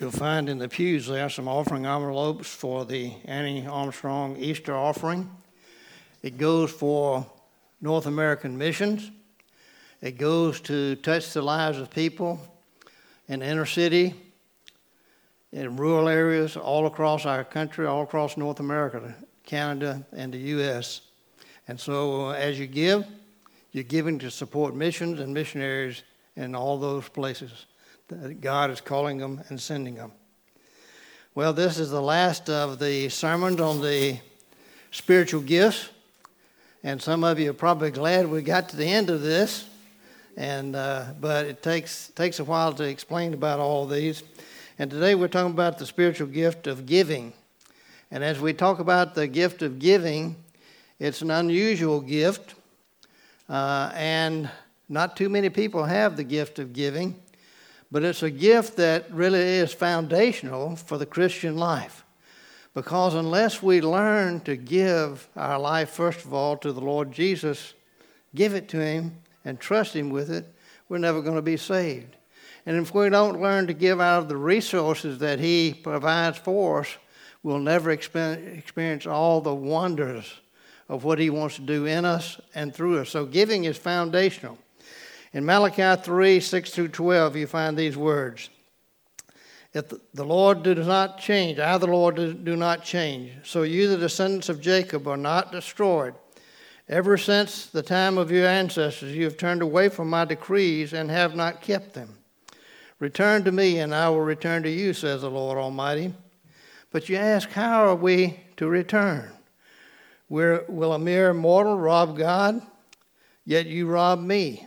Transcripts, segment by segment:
You'll find in the pews there some offering envelopes for the Annie Armstrong Easter offering. It goes for North American missions. It goes to touch the lives of people in inner city, in rural areas, all across our country, all across North America, Canada, and the U.S. And so, uh, as you give, you're giving to support missions and missionaries in all those places that God is calling them and sending them. Well, this is the last of the sermons on the spiritual gifts. And some of you are probably glad we got to the end of this. And, uh, but it takes, takes a while to explain about all these. And today we're talking about the spiritual gift of giving. And as we talk about the gift of giving, it's an unusual gift. Uh, and not too many people have the gift of giving, but it's a gift that really is foundational for the Christian life. Because unless we learn to give our life, first of all, to the Lord Jesus, give it to Him, and trust Him with it, we're never going to be saved. And if we don't learn to give out of the resources that He provides for us, we'll never experience all the wonders of what He wants to do in us and through us. So giving is foundational. In Malachi 3 6 through 12, you find these words If the Lord does not change, I, the Lord, do not change, so you, the descendants of Jacob, are not destroyed. Ever since the time of your ancestors, you have turned away from my decrees and have not kept them. Return to me, and I will return to you, says the Lord Almighty. But you ask, How are we to return? will a mere mortal rob God? Yet you rob me.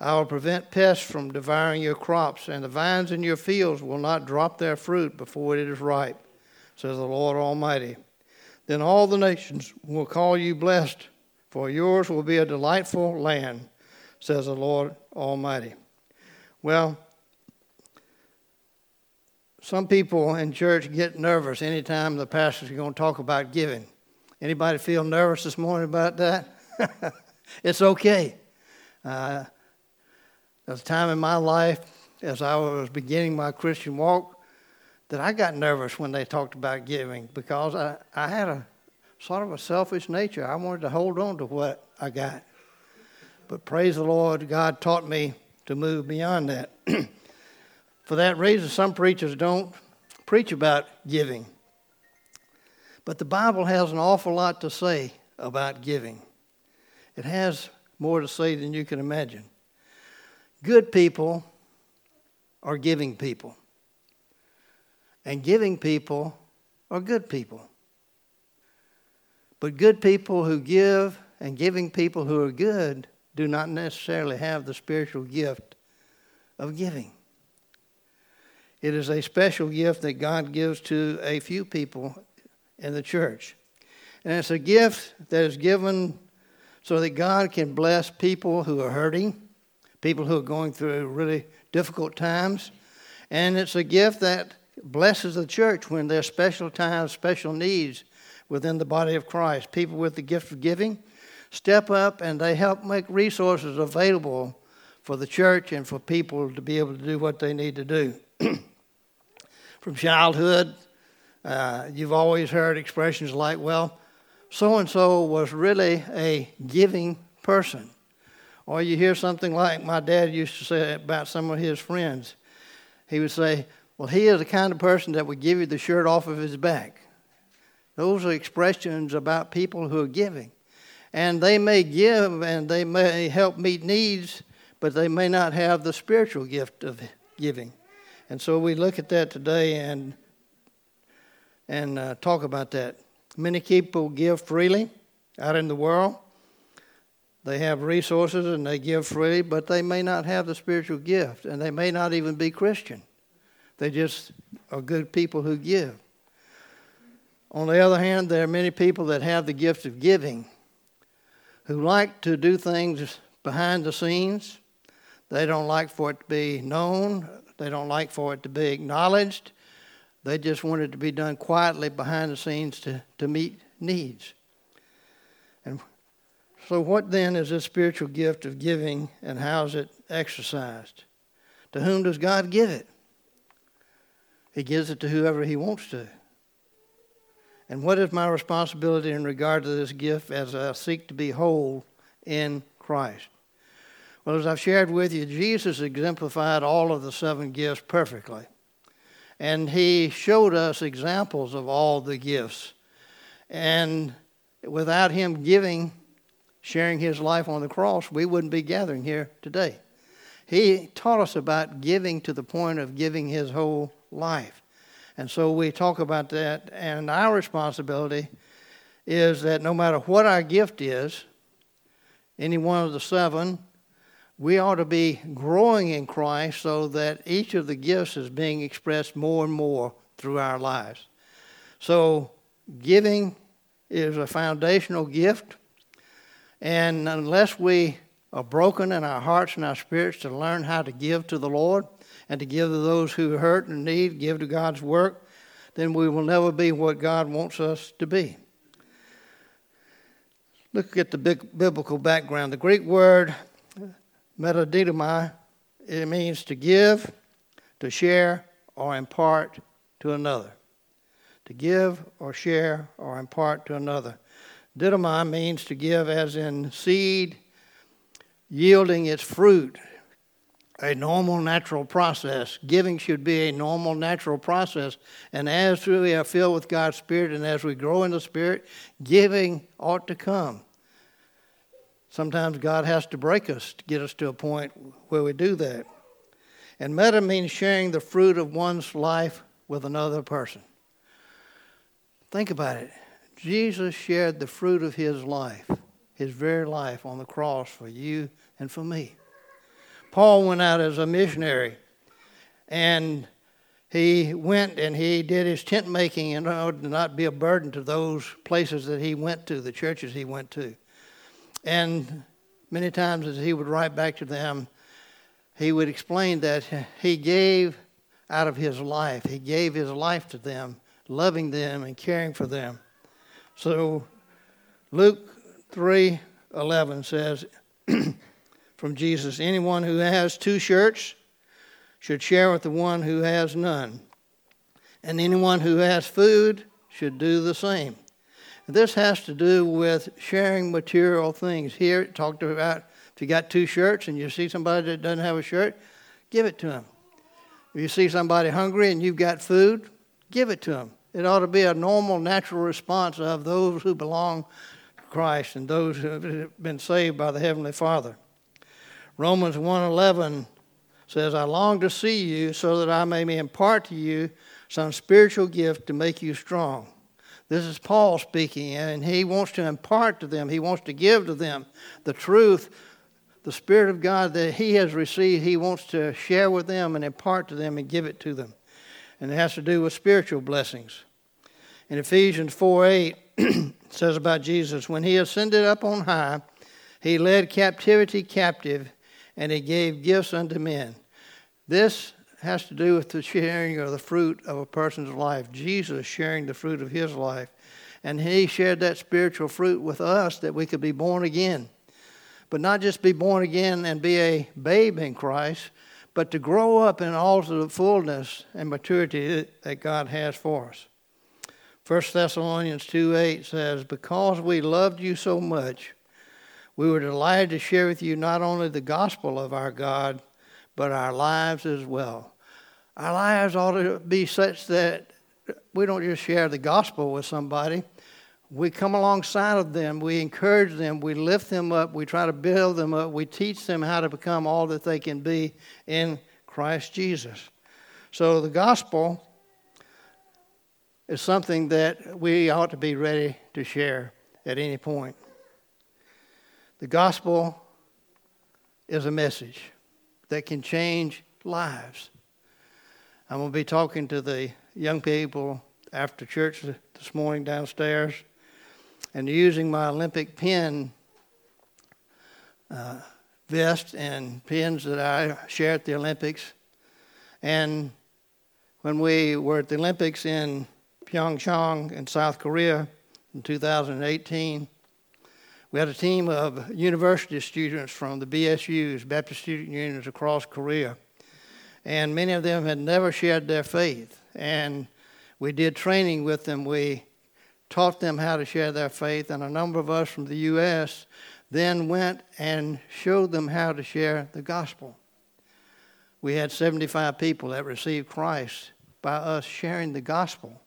I will prevent pests from devouring your crops, and the vines in your fields will not drop their fruit before it is ripe, says the Lord Almighty. Then all the nations will call you blessed, for yours will be a delightful land, says the Lord Almighty. Well, some people in church get nervous anytime the pastor's are going to talk about giving. Anybody feel nervous this morning about that? it's okay. Uh, there's a time in my life as I was beginning my Christian walk that I got nervous when they talked about giving because I, I had a sort of a selfish nature. I wanted to hold on to what I got. But praise the Lord, God taught me to move beyond that. For that reason, some preachers don't preach about giving. But the Bible has an awful lot to say about giving. It has more to say than you can imagine. Good people are giving people, and giving people are good people. But good people who give and giving people who are good do not necessarily have the spiritual gift of giving. It is a special gift that God gives to a few people in the church. And it's a gift that is given so that God can bless people who are hurting people who are going through really difficult times. And it's a gift that blesses the church when there's special times, special needs within the body of Christ. People with the gift of giving step up and they help make resources available for the church and for people to be able to do what they need to do. From childhood, uh, you've always heard expressions like, well, so and so was really a giving person. Or you hear something like my dad used to say about some of his friends. He would say, Well, he is the kind of person that would give you the shirt off of his back. Those are expressions about people who are giving. And they may give and they may help meet needs, but they may not have the spiritual gift of giving. And so we look at that today and, and uh, talk about that. Many people give freely out in the world. They have resources and they give freely, but they may not have the spiritual gift, and they may not even be Christian. They just are good people who give. On the other hand, there are many people that have the gift of giving who like to do things behind the scenes. They don't like for it to be known, they don't like for it to be acknowledged. They just want it to be done quietly behind the scenes to, to meet needs. So, what then is this spiritual gift of giving and how is it exercised? To whom does God give it? He gives it to whoever He wants to. And what is my responsibility in regard to this gift as I seek to be whole in Christ? Well, as I've shared with you, Jesus exemplified all of the seven gifts perfectly. And he showed us examples of all the gifts. And without him giving, sharing his life on the cross, we wouldn't be gathering here today. He taught us about giving to the point of giving his whole life. And so we talk about that. And our responsibility is that no matter what our gift is, any one of the seven, we ought to be growing in Christ so that each of the gifts is being expressed more and more through our lives. So, giving is a foundational gift. And unless we are broken in our hearts and our spirits to learn how to give to the Lord, and to give to those who hurt and need, give to God's work, then we will never be what God wants us to be. Look at the big biblical background. The Greek word metadidomai, it means to give, to share, or impart to another. To give or share or impart to another. Didomai means to give as in seed yielding its fruit a normal natural process. Giving should be a normal natural process. And as we are filled with God's Spirit and as we grow in the Spirit, giving ought to come. Sometimes God has to break us to get us to a point where we do that. And meta means sharing the fruit of one's life with another person. Think about it. Jesus shared the fruit of his life, his very life on the cross for you and for me. Paul went out as a missionary and he went and he did his tent making in order to not be a burden to those places that he went to, the churches he went to. And many times as he would write back to them, he would explain that he gave out of his life. He gave his life to them, loving them and caring for them. So Luke 3:11 says from Jesus. Anyone who has two shirts should share with the one who has none. And anyone who has food should do the same. This has to do with sharing material things. Here it talked about if you got two shirts and you see somebody that doesn't have a shirt, give it to them. If you see somebody hungry and you've got food, give it to them. It ought to be a normal, natural response of those who belong to Christ and those who have been saved by the Heavenly Father. Romans 1:11 says, "I long to see you so that I may impart to you some spiritual gift to make you strong." This is Paul speaking, and he wants to impart to them, he wants to give to them the truth, the Spirit of God that he has received, he wants to share with them and impart to them and give it to them. And it has to do with spiritual blessings. In Ephesians 4 8 says about Jesus, when he ascended up on high, he led captivity captive and he gave gifts unto men. This has to do with the sharing of the fruit of a person's life. Jesus sharing the fruit of his life. And he shared that spiritual fruit with us that we could be born again. But not just be born again and be a babe in Christ, but to grow up in all the fullness and maturity that God has for us. 1 Thessalonians 2 8 says, Because we loved you so much, we were delighted to share with you not only the gospel of our God, but our lives as well. Our lives ought to be such that we don't just share the gospel with somebody. We come alongside of them, we encourage them, we lift them up, we try to build them up, we teach them how to become all that they can be in Christ Jesus. So the gospel is something that we ought to be ready to share at any point. The gospel is a message that can change lives. I'm going to be talking to the young people after church this morning downstairs and using my Olympic pin uh, vest and pins that I share at the Olympics. And when we were at the Olympics in Pyeongchang in South Korea in 2018, we had a team of university students from the BSUs, Baptist Student Unions across Korea. And many of them had never shared their faith. And we did training with them. We taught them how to share their faith. And a number of us from the U.S. then went and showed them how to share the gospel. We had 75 people that received Christ by us sharing the gospel.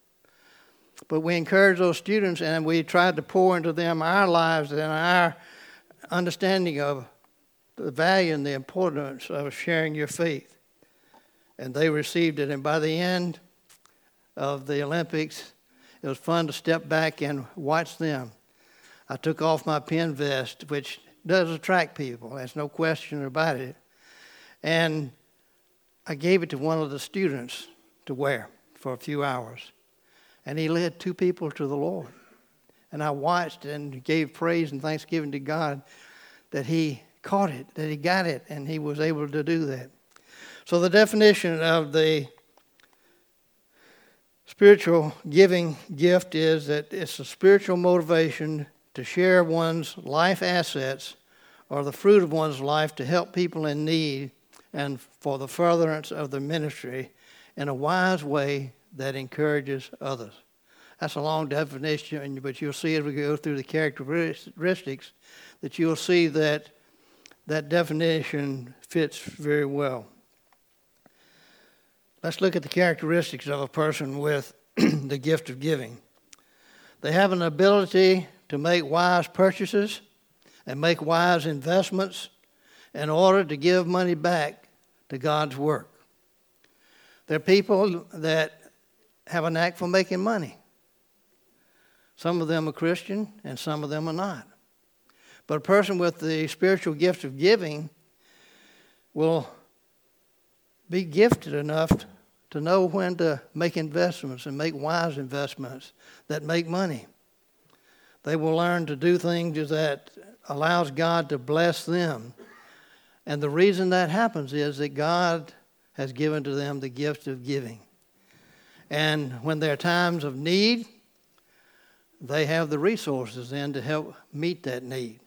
But we encouraged those students and we tried to pour into them our lives and our understanding of the value and the importance of sharing your faith. And they received it. And by the end of the Olympics, it was fun to step back and watch them. I took off my pin vest, which does attract people, there's no question about it. And I gave it to one of the students to wear for a few hours. And he led two people to the Lord. And I watched and gave praise and thanksgiving to God that he caught it, that he got it, and he was able to do that. So, the definition of the spiritual giving gift is that it's a spiritual motivation to share one's life assets or the fruit of one's life to help people in need and for the furtherance of the ministry in a wise way that encourages others. That's a long definition, but you'll see as we go through the characteristics that you'll see that that definition fits very well. Let's look at the characteristics of a person with the gift of giving. They have an ability to make wise purchases and make wise investments in order to give money back to God's work. They're people that have a knack for making money. Some of them are Christian and some of them are not. But a person with the spiritual gift of giving will be gifted enough to know when to make investments and make wise investments that make money. They will learn to do things that allows God to bless them. And the reason that happens is that God has given to them the gift of giving. And when there are times of need, they have the resources then to help meet that need.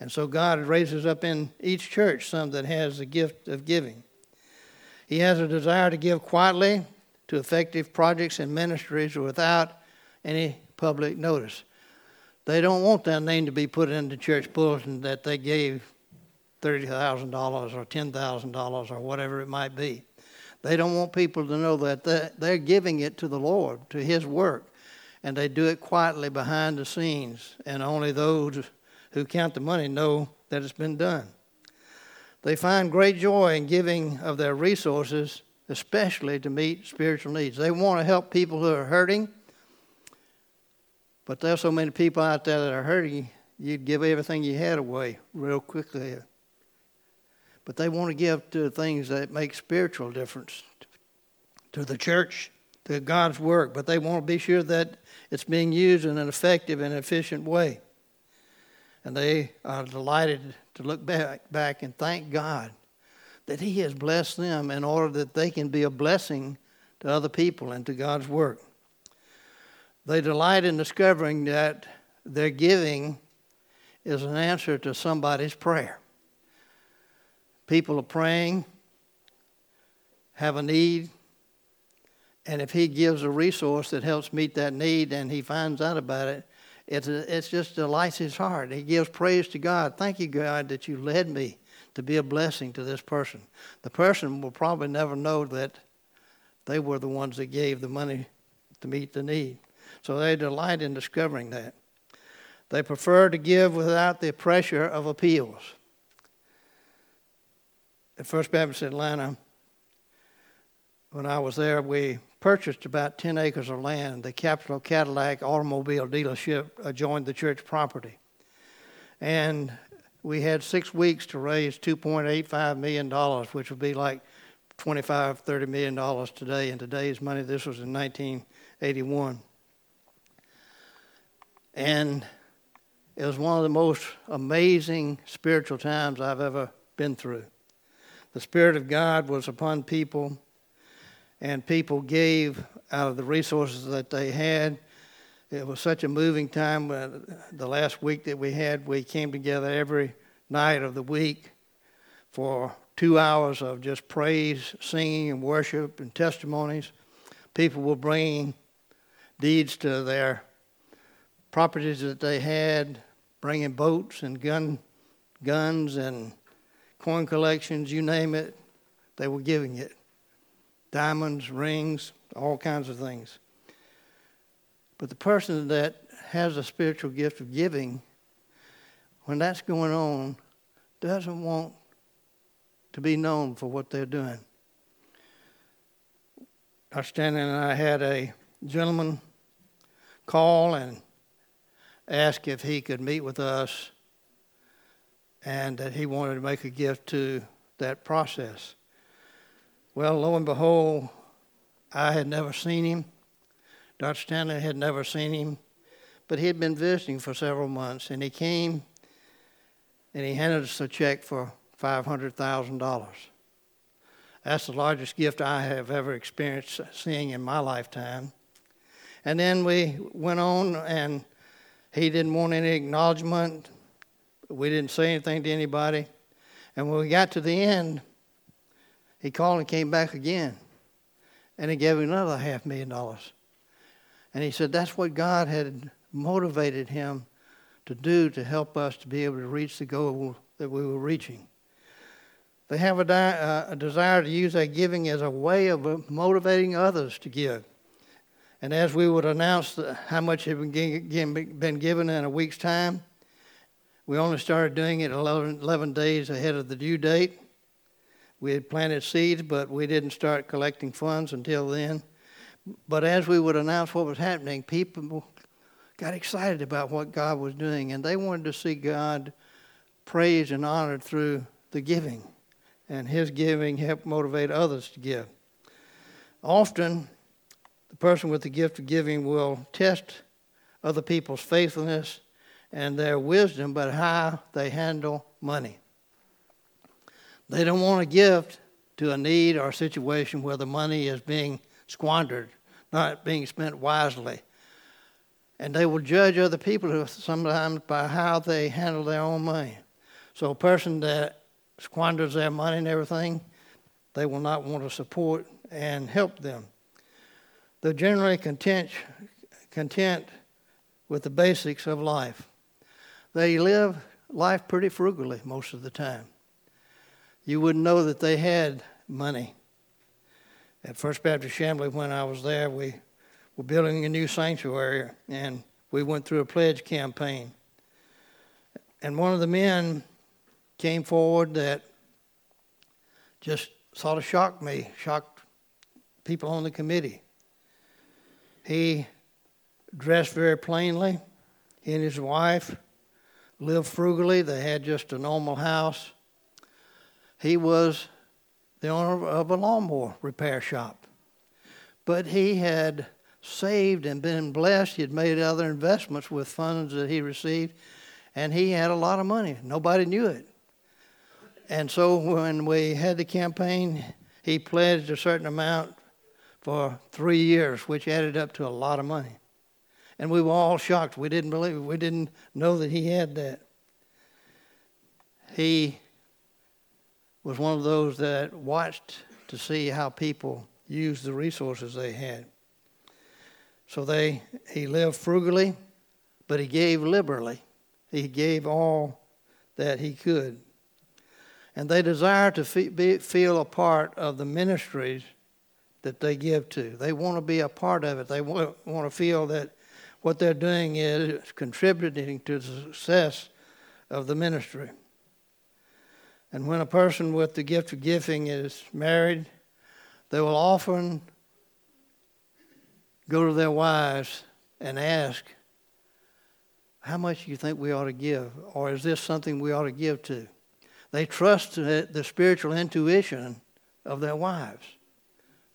And so God raises up in each church some that has the gift of giving. He has a desire to give quietly to effective projects and ministries without any public notice. They don't want their name to be put in the church bulletin that they gave $30,000 or $10,000 or whatever it might be. They don't want people to know that they're giving it to the Lord, to His work, and they do it quietly behind the scenes, and only those who count the money know that it's been done. They find great joy in giving of their resources, especially to meet spiritual needs. They want to help people who are hurting but there's so many people out there that are hurting, you'd give everything you had away real quickly. But they want to give to things that make spiritual difference to the church, to God's work, but they want to be sure that it's being used in an effective and efficient way. And they are delighted to look back, back and thank God that He has blessed them in order that they can be a blessing to other people and to God's work. They delight in discovering that their giving is an answer to somebody's prayer. People are praying, have a need, and if he gives a resource that helps meet that need and he finds out about it, it's, it's just delights his heart. He gives praise to God. Thank you, God, that you led me to be a blessing to this person. The person will probably never know that they were the ones that gave the money to meet the need. So they delight in discovering that. They prefer to give without the pressure of appeals. At First Baptist Atlanta, when I was there, we purchased about 10 acres of land. The Capital Cadillac automobile dealership adjoined the church property. And we had six weeks to raise $2.85 million, which would be like 25, $30 million today. In today's money, this was in 1981. And it was one of the most amazing spiritual times I've ever been through. The Spirit of God was upon people, and people gave out of the resources that they had. It was such a moving time. The last week that we had, we came together every night of the week for two hours of just praise, singing, and worship and testimonies. People were bringing deeds to their properties that they had, bringing boats and gun, guns and coin collections, you name it, they were giving it. Diamonds, rings, all kinds of things. But the person that has a spiritual gift of giving, when that's going on, doesn't want to be known for what they're doing. Dr. Stanley and I had a gentleman call and ask if he could meet with us and that he wanted to make a gift to that process. Well, lo and behold, I had never seen him. Dr. Stanley had never seen him, but he had been visiting for several months, and he came and he handed us a check for $500,000. That's the largest gift I have ever experienced seeing in my lifetime. And then we went on, and he didn't want any acknowledgement. We didn't say anything to anybody. And when we got to the end, he called and came back again. And he gave him another half million dollars. And he said that's what God had motivated him to do to help us to be able to reach the goal that we were reaching. They have a, di- uh, a desire to use that giving as a way of motivating others to give. And as we would announce how much had been given in a week's time, we only started doing it 11, 11 days ahead of the due date. We had planted seeds, but we didn't start collecting funds until then. But as we would announce what was happening, people got excited about what God was doing, and they wanted to see God praised and honored through the giving. And His giving helped motivate others to give. Often, the person with the gift of giving will test other people's faithfulness and their wisdom, but how they handle money. They don't want to give to a need or a situation where the money is being squandered, not being spent wisely. And they will judge other people sometimes by how they handle their own money. So a person that squanders their money and everything, they will not want to support and help them. They're generally content, content with the basics of life. They live life pretty frugally most of the time. You wouldn't know that they had money. At First Baptist Chamblee, when I was there, we were building a new sanctuary and we went through a pledge campaign. And one of the men came forward that just sort of shocked me, shocked people on the committee. He dressed very plainly. He and his wife lived frugally. They had just a normal house. He was the owner of a lawnmower repair shop. But he had saved and been blessed. He had made other investments with funds that he received, and he had a lot of money. Nobody knew it. And so when we had the campaign, he pledged a certain amount for three years, which added up to a lot of money. And we were all shocked. We didn't believe it. We didn't know that he had that. He was one of those that watched to see how people used the resources they had. So they he lived frugally, but he gave liberally. He gave all that he could. And they desire to feel a part of the ministries that they give to. They want to be a part of it. They want, want to feel that what they're doing is contributing to the success of the ministry. And when a person with the gift of gifting is married, they will often go to their wives and ask, How much do you think we ought to give? Or is this something we ought to give to? They trust the, spiritual intuition of their wives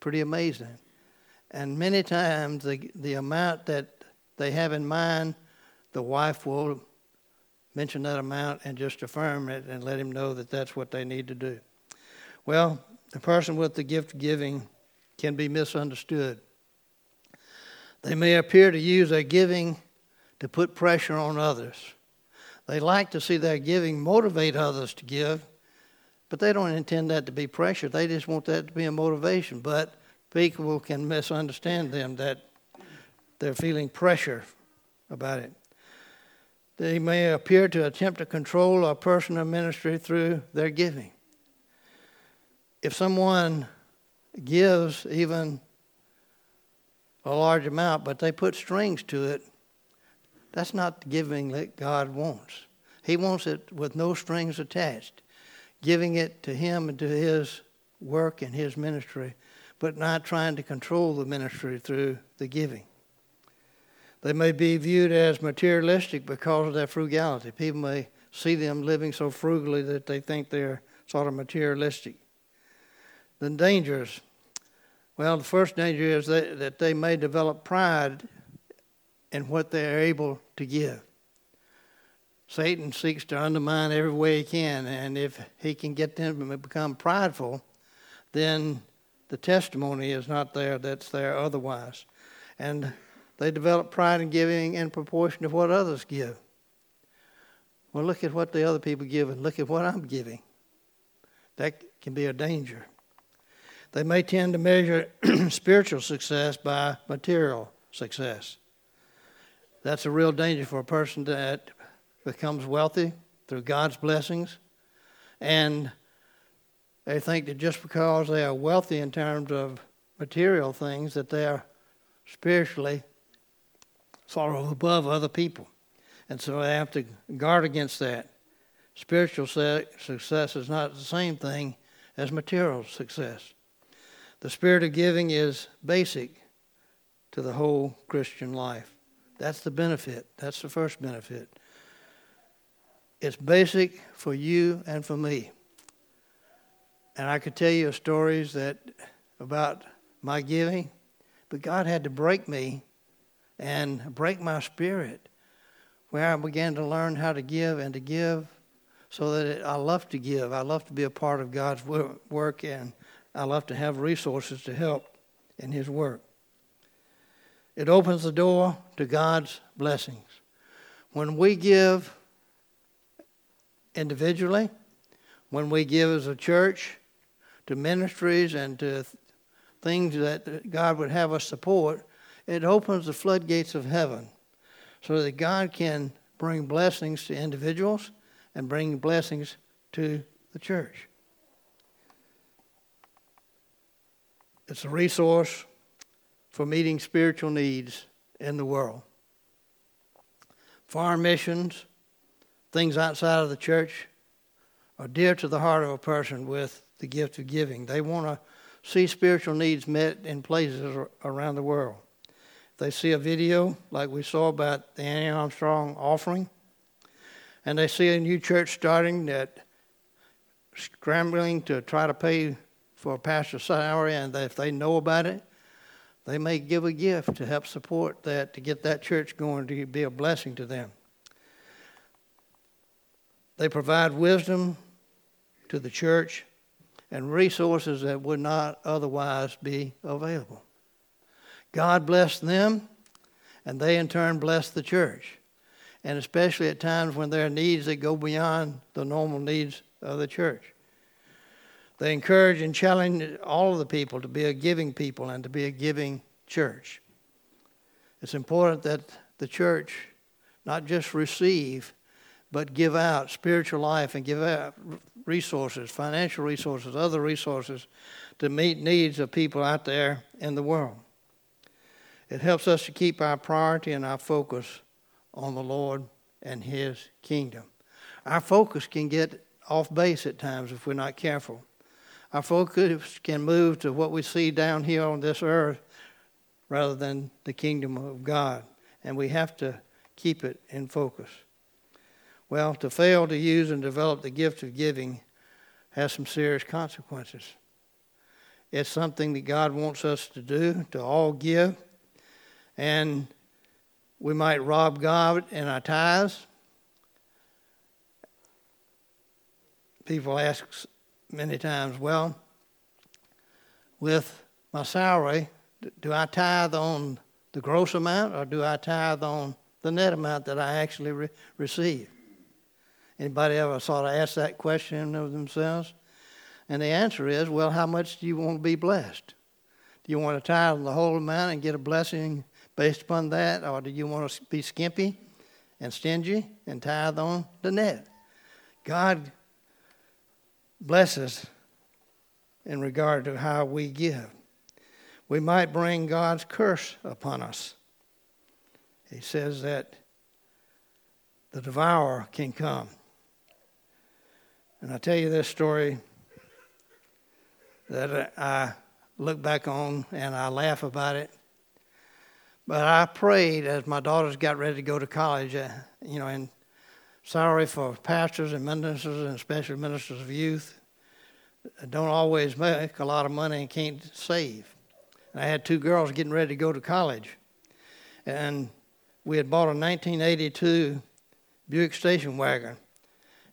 pretty amazing. And many times the, the amount that they have in mind, the wife will mention that amount and just affirm it and let him know that that's what they need to do. Well, the person with the gift of giving can be misunderstood. They may appear to use their giving to put pressure on others. They like to see their giving motivate others to give, but they don't intend that to be pressure. They just want that to be a motivation. But people can misunderstand them that they're feeling pressure about it. They may appear to attempt to control a person or ministry through their giving. If someone gives even a large amount, but they put strings to it, that's not the giving that God wants. He wants it with no strings attached, giving it to Him and to His work and His ministry, but not trying to control the ministry through the giving. They may be viewed as materialistic because of their frugality. People may see them living so frugally that they think they're sort of materialistic. The dangers well, the first danger is that, that they may develop pride in what they're able to give. Satan seeks to undermine every way he can, and if he can get them to become prideful, then the testimony is not there that's there otherwise. And they develop pride in giving in proportion to what others give. Well, look at what the other people give and look at what I'm giving. That can be a danger. They may tend to measure spiritual success by material success. That's a real danger for a person that becomes wealthy through God's blessings. And they think that just because they are wealthy in terms of material things, that they are spiritually of above other people. And so they have to guard against that. Spiritual success is not the same thing as material success. The spirit of giving is basic to the whole Christian life. That's the benefit. That's the first benefit. It's basic for you and for me. And I could tell you stories that about my giving, but God had to break me and break my spirit where I began to learn how to give and to give so that it, I love to give. I love to be a part of God's work and I love to have resources to help in His work. It opens the door to God's blessings. When we give individually, when we give as a church to ministries and to things that God would have us support, it opens the floodgates of heaven so that God can bring blessings to individuals and bring blessings to the church. It's a resource for meeting spiritual needs in the world. Foreign missions, things outside of the church, are dear to the heart of a person with the gift of giving. They want to see spiritual needs met in places around the world. They see a video like we saw about the Annie Armstrong offering, and they see a new church starting that scrambling to try to pay for a pastor's salary, and if they know about it, they may give a gift to help support that, to get that church going, to be a blessing to them. They provide wisdom to the church and resources that would not otherwise be available. God bless them, and they in turn bless the church. And especially at times when there are needs that go beyond the normal needs of the church. They encourage and challenge all of the people to be a giving people and to be a giving church. It's important that the church not just receive, but give out spiritual life and give out resources, financial resources, other resources to meet needs of people out there in the world. It helps us to keep our priority and our focus on the Lord and His kingdom. Our focus can get off base at times if we're not careful. Our focus can move to what we see down here on this earth rather than the kingdom of God. And we have to keep it in focus. Well, to fail to use and develop the gift of giving has some serious consequences. It's something that God wants us to do, to all give. And we might rob God in our tithes. People ask many times, well, with my salary, do I tithe on the gross amount or do I tithe on the net amount that I actually re- receive? Anybody ever sort of ask that question of themselves? And the answer is, well, how much do you want to be blessed? Do you want to tithe on the whole amount and get a blessing based upon that, or do you want to be skimpy and stingy and tithe on the net? God blesses in regard to how we give. We might bring God's curse upon us. He says that the devourer can come. And I tell you this story that I look back on and I laugh about it. But I prayed as my daughters got ready to go to college, uh, you know, and sorry for pastors and ministers and especially ministers of youth don't always make a lot of money and can't save. And I had two girls getting ready to go to college. And we had bought a 1982 Buick station wagon.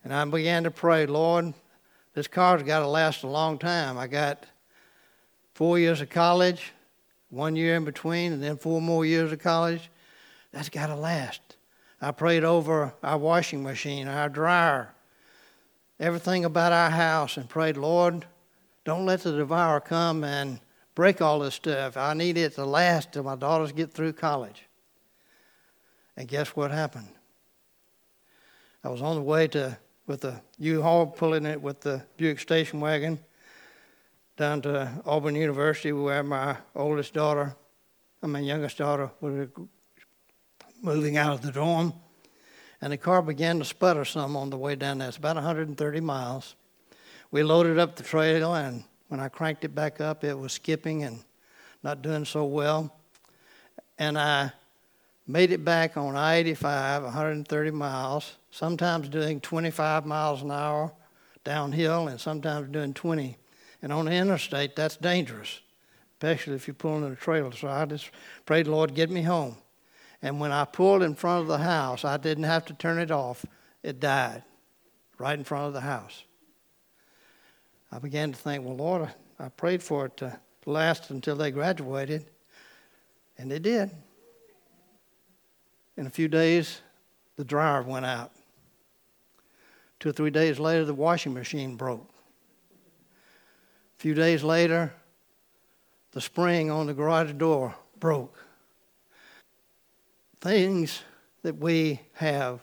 And I began to pray, Lord, this car's got to last a long time. I got four years of college, one year in between, and then four more years of college. That's got to last. I prayed over our washing machine, our dryer, everything about our house and prayed, Lord, don't let the devourer come and break all this stuff. I need it to last till my daughters get through college. And guess what happened? I was on the way to with the U-Haul pulling it with the Buick station wagon down to Auburn University where my oldest daughter, and my youngest daughter, was moving out of the dorm and the car began to sputter some on the way down there. It's about 130 miles. We loaded up the trailer, and when I cranked it back up, it was skipping and not doing so well. And I made it back on I 85, 130 miles, sometimes doing 25 miles an hour downhill, and sometimes doing 20. And on the interstate, that's dangerous, especially if you're pulling in a trailer. So I just prayed, Lord, get me home. And when I pulled in front of the house, I didn't have to turn it off. It died right in front of the house. I began to think, well, Lord, I prayed for it to last until they graduated, and they did. In a few days, the dryer went out. Two or three days later, the washing machine broke. A few days later, the spring on the garage door broke things that we have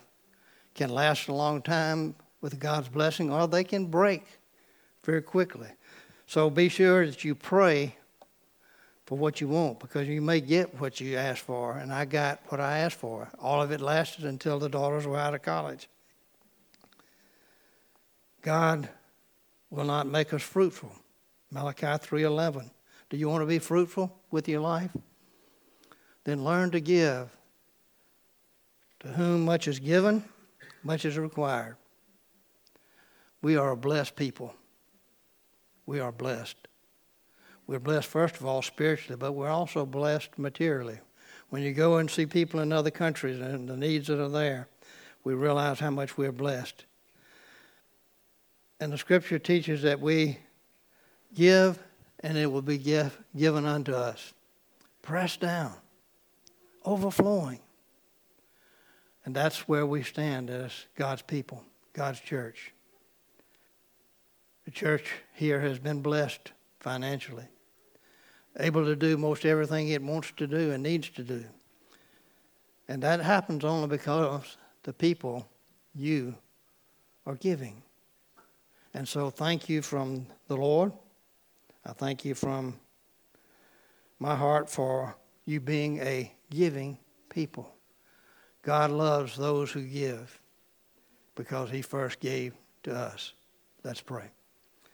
can last a long time with God's blessing, or they can break very quickly. So be sure that you pray for what you want because you may get what you asked for, and I got what I asked for. All of it lasted until the daughters were out of college. God will not make us fruitful. Malachi 3:11. Do you want to be fruitful with your life? Then learn to give to whom much is given, much is required. We are a blessed people. We are blessed. We're blessed, first of all, spiritually, but we're also blessed materially. When you go and see people in other countries and the needs that are there, we realize how much we're blessed. And the scripture teaches that we give and it will be give, given unto us. Pressed down, overflowing, and that's where we stand as God's people, God's church. The church here has been blessed financially, able to do most everything it wants to do and needs to do. And that happens only because the people, you, are giving. And so thank you from the Lord. I thank you from my heart for you being a giving people. God loves those who give because he first gave to us. Let's pray.